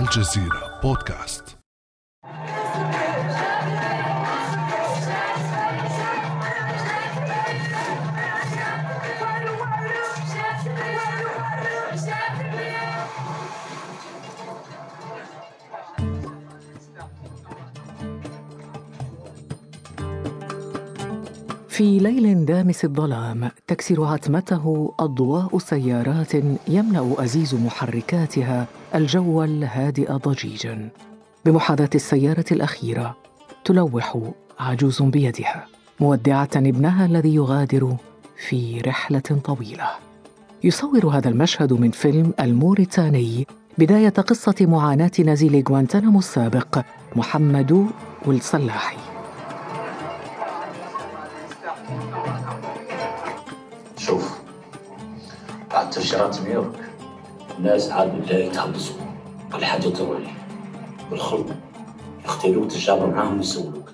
الجزيرة بودكاست في ليل دامس الظلام تكسر عتمته أضواء سيارات يملأ أزيز محركاتها الجو الهادئ ضجيجا. بمحاذاة السيارة الأخيرة تلوح عجوز بيدها. مودعة ابنها الذي يغادر في رحلة طويلة. يصور هذا المشهد من فيلم الموريتاني بداية قصة معاناة نزيل غوانتنامو السابق محمد والسلاحي شوف بعد تفجيرات نيويورك. الناس عاد بدأوا يتحبسوا كل حاجة تروح بالخلط يختلوك تتجابر معاهم ويسولوك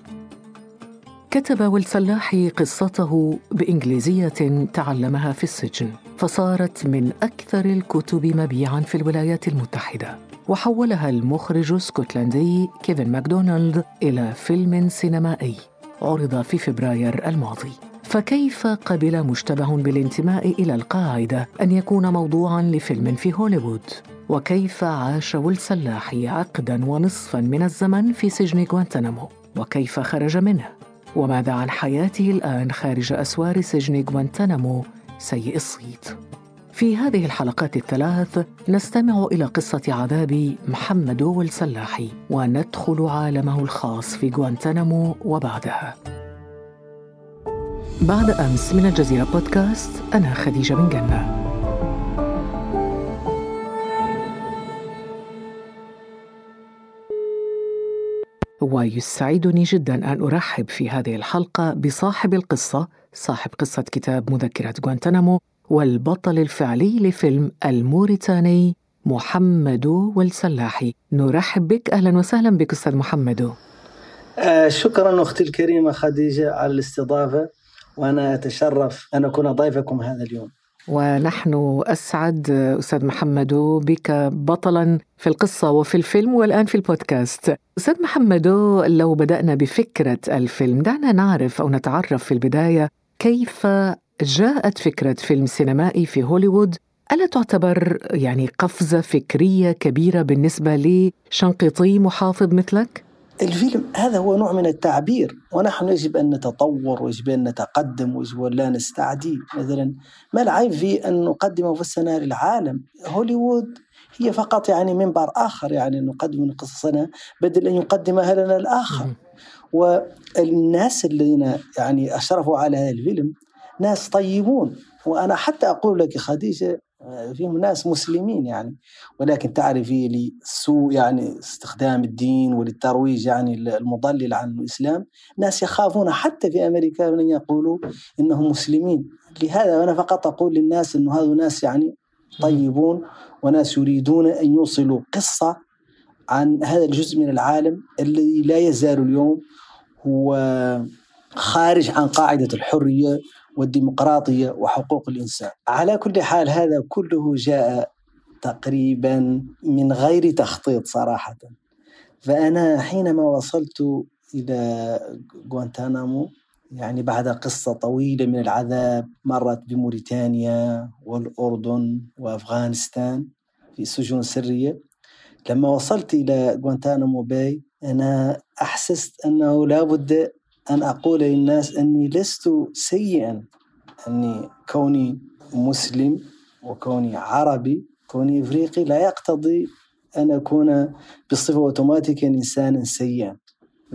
كتب والسلاحي قصته بإنجليزية تعلمها في السجن فصارت من أكثر الكتب مبيعا في الولايات المتحدة. وحولها المخرج السكوتلندي كيفن ماكدونالد إلى فيلم سينمائي عرض في فبراير الماضي. فكيف قبل مشتبه بالانتماء إلى القاعدة أن يكون موضوعا لفيلم في هوليوود؟ وكيف عاش والسلاحي عقدا ونصفا من الزمن في سجن غوانتنامو وكيف خرج منه؟ وماذا عن حياته الآن خارج أسوار سجن غوانتنامو سيء الصيت. في هذه الحلقات الثلاث نستمع إلى قصة عذاب محمد والسلاحي وندخل عالمه الخاص في غوانتنامو وبعدها. بعد أمس من الجزيرة بودكاست أنا خديجة بن جنة. ويسعدني جدا أن أرحب في هذه الحلقة بصاحب القصة صاحب قصة كتاب مذكرة غوانتنامو والبطل الفعلي لفيلم الموريتاني محمد والسلاحي. نرحب بك أهلا وسهلا بك أستاذ محمد آه شكرا أختي الكريمة خديجة على الاستضافة. وأنا أتشرف أن أكون ضيفكم هذا اليوم. ونحن أسعد أستاذ محمد بك بطلا في القصة وفي الفيلم والآن في البودكاست. أستاذ محمد لو بدأنا بفكرة الفيلم دعنا نعرف أو نتعرف في البداية كيف جاءت فكرة فيلم سينمائي في هوليوود؟ ألا تعتبر يعني قفزة فكرية كبيرة بالنسبة لشنقيطي محافظ مثلك؟ الفيلم هذا هو نوع من التعبير ونحن يجب أن نتطور ويجب أن نتقدم ويجب أن لا نستعدي. مثلا ما العيب في أن نقدم مفسنا للعالم هوليوود هي فقط يعني منبر آخر يعني نقدم قصصنا بدل أن يقدمها لنا الآخر. والناس الذين يعني أشرفوا على هذا الفيلم ناس طيبون. وأنا حتى أقول لك خديجة فيهم ناس مسلمين يعني. ولكن تعرفي لسوء يعني استخدام الدين وللترويج يعني المضلل عن الإسلام ناس يخافون حتى في أمريكا من أن يقولوا إنهم مسلمين. لهذا أنا فقط أقول للناس إنه هذو ناس يعني طيبون وناس يريدون أن يوصلوا قصة عن هذا الجزء من العالم الذي لا يزال اليوم هو خارج عن قاعدة الحرية والديمقراطية وحقوق الإنسان. على كل حال هذا كله جاء تقريبا من غير تخطيط صراحة. فأنا حينما وصلت إلى غوانتانامو يعني بعد قصة طويلة من العذاب مرت بموريتانيا والأردن وأفغانستان في سجون سرية. لما وصلت إلى غوانتانامو باي أنا أحسست أنه لا بد أن أقول للناس أني لست سيئا أني كوني مسلم وكوني عربي كوني إفريقي لا يقتضي أن أكون بصفة أوتوماتيكيا إنسانا سيئا.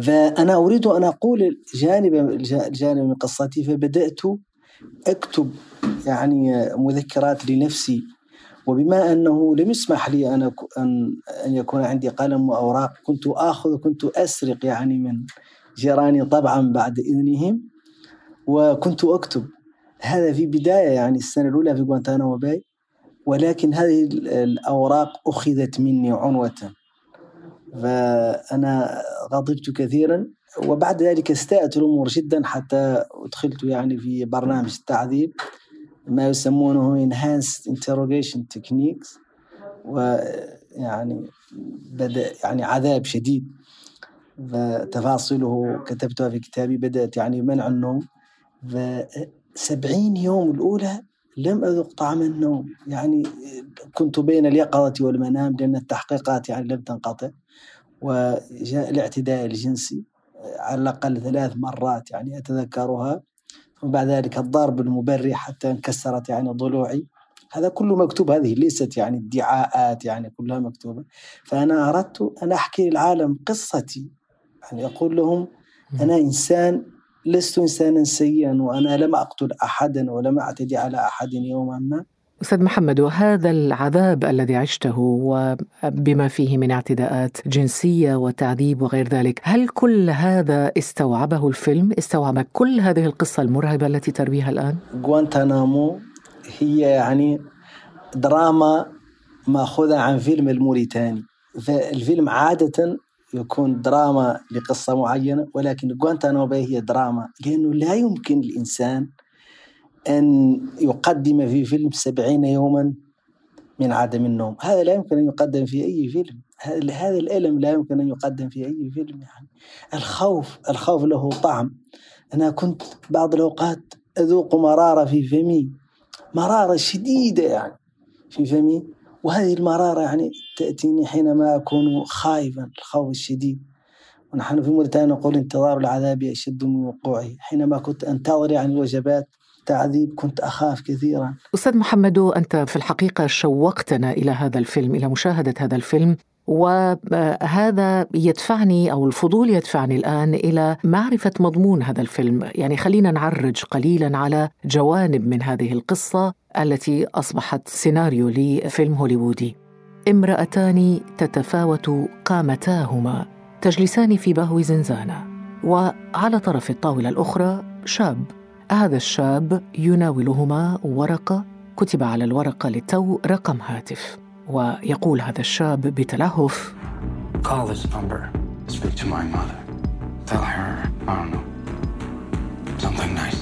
فأنا أريد أن أقول جانب جانب من قصتي فبدأت أكتب يعني مذكرات لنفسي. وبما أنه لم يسمح لي أن أن يكون عندي قلم وأوراق كنت آخذ كنت أسرق يعني من جيراني طبعا بعد إذنهم وكنت أكتب. هذا في بداية يعني السنة الأولى في غوانتانامو باي ولكن هذه الأوراق أخذت مني عنوة. فأنا غضبت كثيرا وبعد ذلك استاءت الأمور جدا حتى أدخلت يعني في برنامج التعذيب ما يسمونه enhanced interrogation techniques يعني بدأ يعني عذاب شديد. فتفاصيله كتبتها في كتابي بدأت يعني منع النوم. سبعين يوم الأولى لم أذق طعم النوم. يعني كنت بين اليقظة والمنام لأن التحقيقات يعني لم تنقطع. وجاء الاعتداء الجنسي على الأقل ثلاث مرات يعني أتذكرها. وبعد ذلك الضرب المبرح حتى انكسرت يعني ضلوعي. هذا كله مكتوب هذه ليست يعني ادعاءات يعني كلها مكتوبة. فأنا أردت أن أحكي للعالم قصتي يعني أقول لهم أنا إنسان لست إنسانا سيئا وأنا لم أقتل أحدا ولم أعتدي على أحد يوما ما أستاذ محمد وهذا العذاب الذي عشته وبما فيه من اعتداءات جنسية وتعذيب وغير ذلك هل كل هذا استوعبه الفيلم؟ استوعب كل هذه القصة المرعبة التي ترويها الآن؟ غوانتانامو هي يعني دراما مأخوذة عن فيلم الموريتاني فالفيلم عادة يكون دراما لقصة معينة ولكن غوانتانامو هي دراما لأنه لا يمكن الإنسان أن يقدم في فيلم سبعين يوما من عدم النوم. هذا لا يمكن أن يقدم في أي فيلم. هذا الألم لا يمكن أن يقدم في أي فيلم يعني الخوف الخوف له طعم. أنا كنت بعض الأوقات أذوق مرارة في فمي مرارة شديدة يعني في فمي. وهذه المرارة يعني تأتيني حينما أكون خائفا الخوف الشديد. ونحن في موريتانيا نقول انتظار العذاب أشد من وقوعه. حينما كنت أنتظر يعني الوجبات تعذيب كنت أخاف كثيرا. أستاذ محمد أنت في الحقيقة شوقتنا إلى هذا الفيلم إلى مشاهدة هذا الفيلم. وهذا يدفعني أو الفضول يدفعني الآن إلى معرفة مضمون هذا الفيلم، يعني خلينا نعرج قليلا على جوانب من هذه القصة التي أصبحت سيناريو لفيلم هوليوودي. امرأتان تتفاوت قامتاهما تجلسان في بهو زنزانة. وعلى طرف الطاولة الأخرى شاب. هذا الشاب يناولهما ورقة كتب على الورقة للتو رقم هاتف. ويقول هذا الشاب بتلهف Call this number. Speak to my mother. Tell her, I don't know, something nice.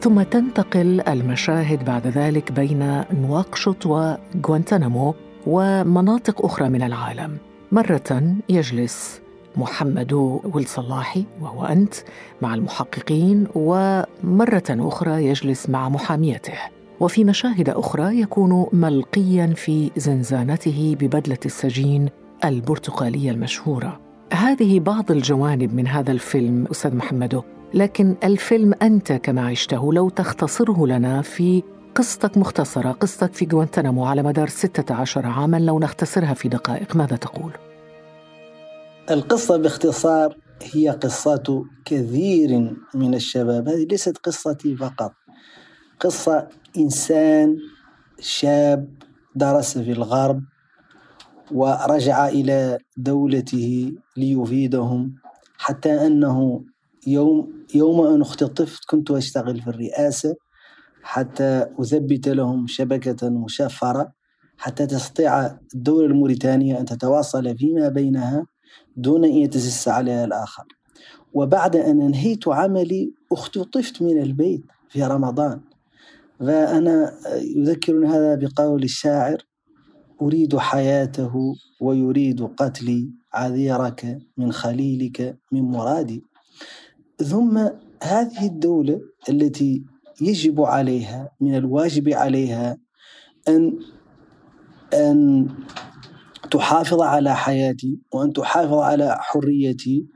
ثم تنتقل المشاهد بعد ذلك بين نواكشوط وغوانتنامو ومناطق أخرى من العالم مرة يجلس محمد والصلاحي وهو أنت مع المحققين ومرة أخرى يجلس مع محاميته وفي مشاهد أخرى يكون ملقيا في زنزانته ببدلة السجين البرتقالية المشهورة هذه بعض الجوانب من هذا الفيلم أستاذ محمد لكن الفيلم أنت كما عشته لو تختصره لنا في قصتك مختصرة قصتك في غوانتنامو على مدار 16 عاما لو نختصرها في دقائق ماذا تقول؟ القصة باختصار هي قصة كثير من الشباب هذه ليست قصتي فقط قصة إنسان شاب درس في الغرب ورجع إلى دولته ليفيدهم حتى أنه يوم يوم أن اختطفت كنت أشتغل في الرئاسة حتى أثبت لهم شبكة مشفرة حتى تستطيع الدولة الموريتانية أن تتواصل فيما بينها دون أن يتجسس عليها الآخر. وبعد أن أنهيت عملي اختطفت من البيت في رمضان. فأنا يذكرني هذا بقول الشاعر أريد حياته ويريد قتلي عذيرك من خليلك من مرادي. ثم هذه الدولة التي يجب عليها من الواجب عليها أن أن تحافظ على حياتي وأن تحافظ على حريتي.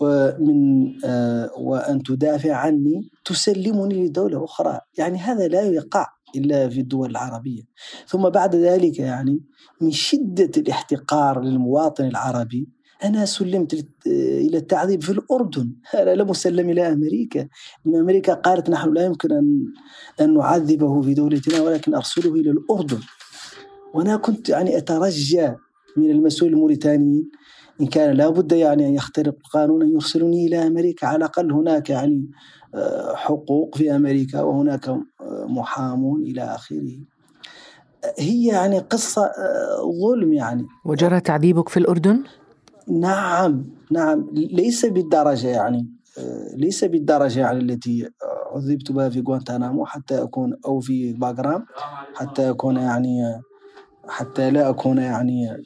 ومن آه، وأن تدافع عني تسلمني لدولة أخرى. يعني هذا لا يقع إلا في الدول العربية. ثم بعد ذلك يعني من شدة الاحتقار للمواطن العربي أنا سلمت إلى التعذيب في الأردن. أنا لم أسلم إلى أمريكا. إن أمريكا قالت نحن لا يمكن أن أن نعذبه في دولتنا ولكن أرسله إلى الأردن. وأنا كنت يعني أترجى من المسؤول الموريتانيين إن كان لابد يعني أن يخترق القانون أن يرسلوني إلى أمريكا على الأقل هناك يعني آه، حقوق في أمريكا وهناك آه، محامون إلى آخره. هي يعني قصة آه، ظلم يعني. وجرى تعذيبك في الأردن؟ نعم نعم ليس بالدرجة يعني ليس بالدرجة يعني التي عذبت بها في غوانتنامو حتى أكون أو في باغرام حتى أكون يعني حتى لا أكون يعني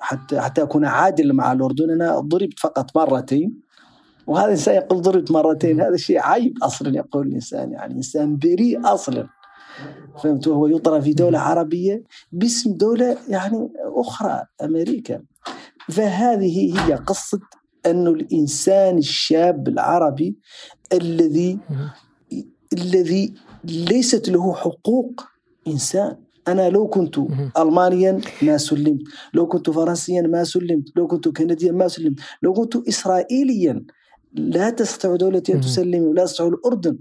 حتى حتى أكون عادل مع الأردن. أنا ضربت فقط مرتين وهذا الإنسان يقول ضربت مرتين. هذا شيء عيب أصلا يقول الإنسان. يعني إنسان بريء أصلا. فهمت؟ وهو يطرى في دولة عربية باسم دولة يعني أخرى أمريكا. فهذه هي قصة أن الإنسان الشاب العربي الذي الذي ليست له حقوق إنسان. أنا لو كنت ألمانيا ما سلمت لو كنت فرنسيا ما سلمت لو كنت كنديا ما سلمت لو كنت إسرائيليا لا تستطيع دولتي أن تسلمي ولا تستطيع الأردن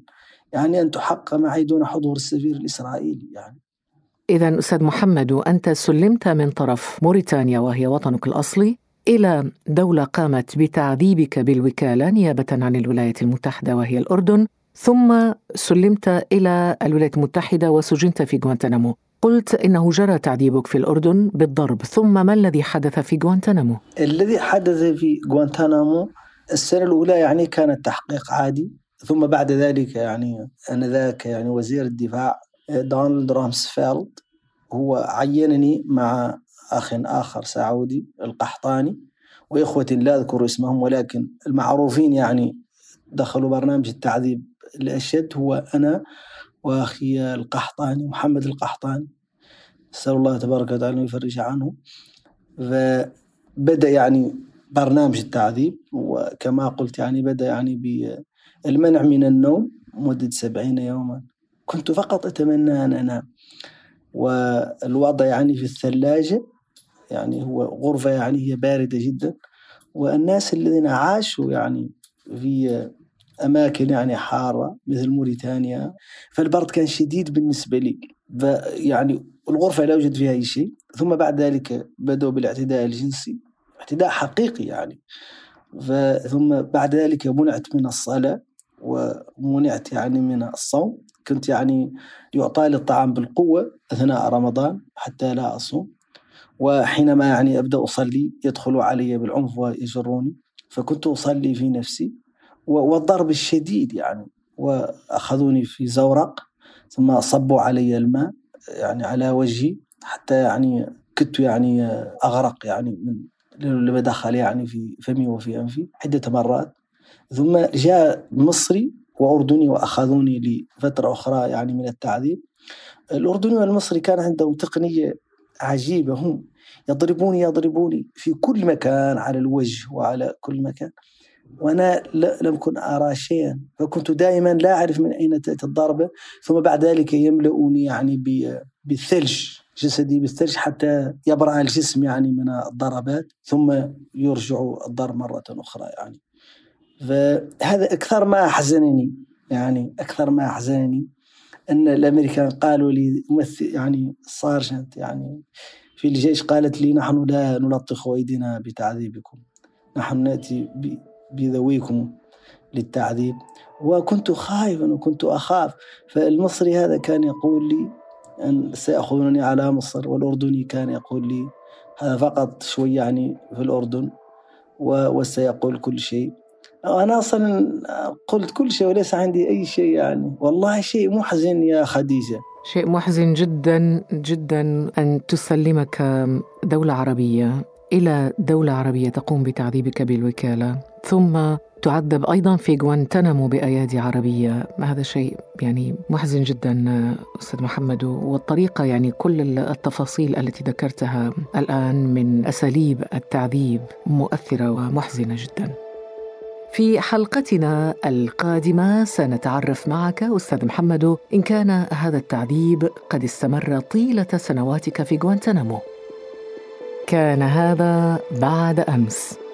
يعني أن تحقق معي دون حضور السفير الإسرائيلي يعني. إذا أستاذ محمد أنت سلمت من طرف موريتانيا وهي وطنك الأصلي إلى دولة قامت بتعذيبك بالوكالة نيابة عن الولايات المتحدة وهي الأردن ثم سلمت إلى الولايات المتحدة وسجنت في غوانتنامو قلت إنه جرى تعذيبك في الأردن بالضرب ثم ما الذي حدث في غوانتنامو؟ الذي حدث في غوانتنامو السنة الأولى يعني كان التحقيق عادي ثم بعد ذلك يعني آنذاك يعني وزير الدفاع دونالد رامسفيلد هو عينني مع أخ آخر سعودي القحطاني واخوه لا أذكر اسمهم ولكن المعروفين يعني دخلوا برنامج التعذيب الاشد هو أنا وأخي القحطاني محمد القحطاني. نسال الله تبارك وتعالى أن يفرج عنه. فبدا يعني برنامج التعذيب وكما قلت يعني بدأ يعني المنع من النوم مدة سبعين يوما. كنت فقط أتمنى أن أنام. والوضع يعني في الثلاجة يعني هو غرفة يعني هي باردة جدا. والناس الذين عاشوا يعني في أماكن يعني حارة مثل موريتانيا فالبرد كان شديد بالنسبة لي. يعني الغرفة لا يوجد فيها أي شيء. ثم بعد ذلك بدأوا بالاعتداء الجنسي. اعتداء حقيقي يعني. ثم بعد ذلك منعت من الصلاة ومنعت يعني من الصوم. كنت يعني يعطى لي الطعام بالقوة أثناء رمضان حتى لا أصوم. وحينما يعني أبدأ أصلي يدخلوا علي بالعنف ويجروني. فكنت أصلي في نفسي. والضرب الشديد يعني. وأخذوني في زورق ثم صبوا علي الماء يعني على وجهي حتى يعني كنت يعني أغرق يعني من لما دخل يعني في فمي وفي أنفي عدة مرات. ثم جاء مصري وأردني وأخذوني لفترة أخرى يعني من التعذيب. الأردني والمصري كان عندهم تقنية عجيبة هم يضربوني يضربوني في كل مكان على الوجه وعلى كل مكان. وأنا لم كن أرى شيئا فكنت دائما لا أعرف من أين تأتي الضربة ثم بعد ذلك يملؤوني يعني بالثلج جسدي بالثلج حتى يبرأ الجسم يعني من الضربات ثم يرجع الضرب مرة أخرى يعني. فهذا أكثر ما أحزنني يعني أكثر ما أحزنني أن الأمريكان قالوا لي ممثل يعني سارجنت يعني في الجيش قالت لي نحن لا نلطخ أيدينا بتعذيبكم نحن نأتي بذويكم للتعذيب. وكنت خائفا وكنت أخاف فالمصري هذا كان يقول لي أن سيأخذونني على مصر والأردني كان يقول لي هذا فقط شوي يعني في الأردن وسيقول كل شيء. أنا أصلا قلت كل شيء وليس عندي أي شيء يعني. والله شيء محزن يا خديجة. شيء محزن جدا جدا أن تسلمك دولة عربية إلى دولة عربية تقوم بتعذيبك بالوكالة. ثم تعذب أيضا في غوانتنامو بأيادي عربية. هذا شيء يعني محزن جدا أستاذ محمد والطريقة يعني كل التفاصيل التي ذكرتها الآن من أساليب التعذيب مؤثرة ومحزنة جدا. في حلقتنا القادمة سنتعرف معك أستاذ محمد إن كان هذا التعذيب قد استمر طيلة سنواتك في غوانتنامو كان هذا بعد أمس.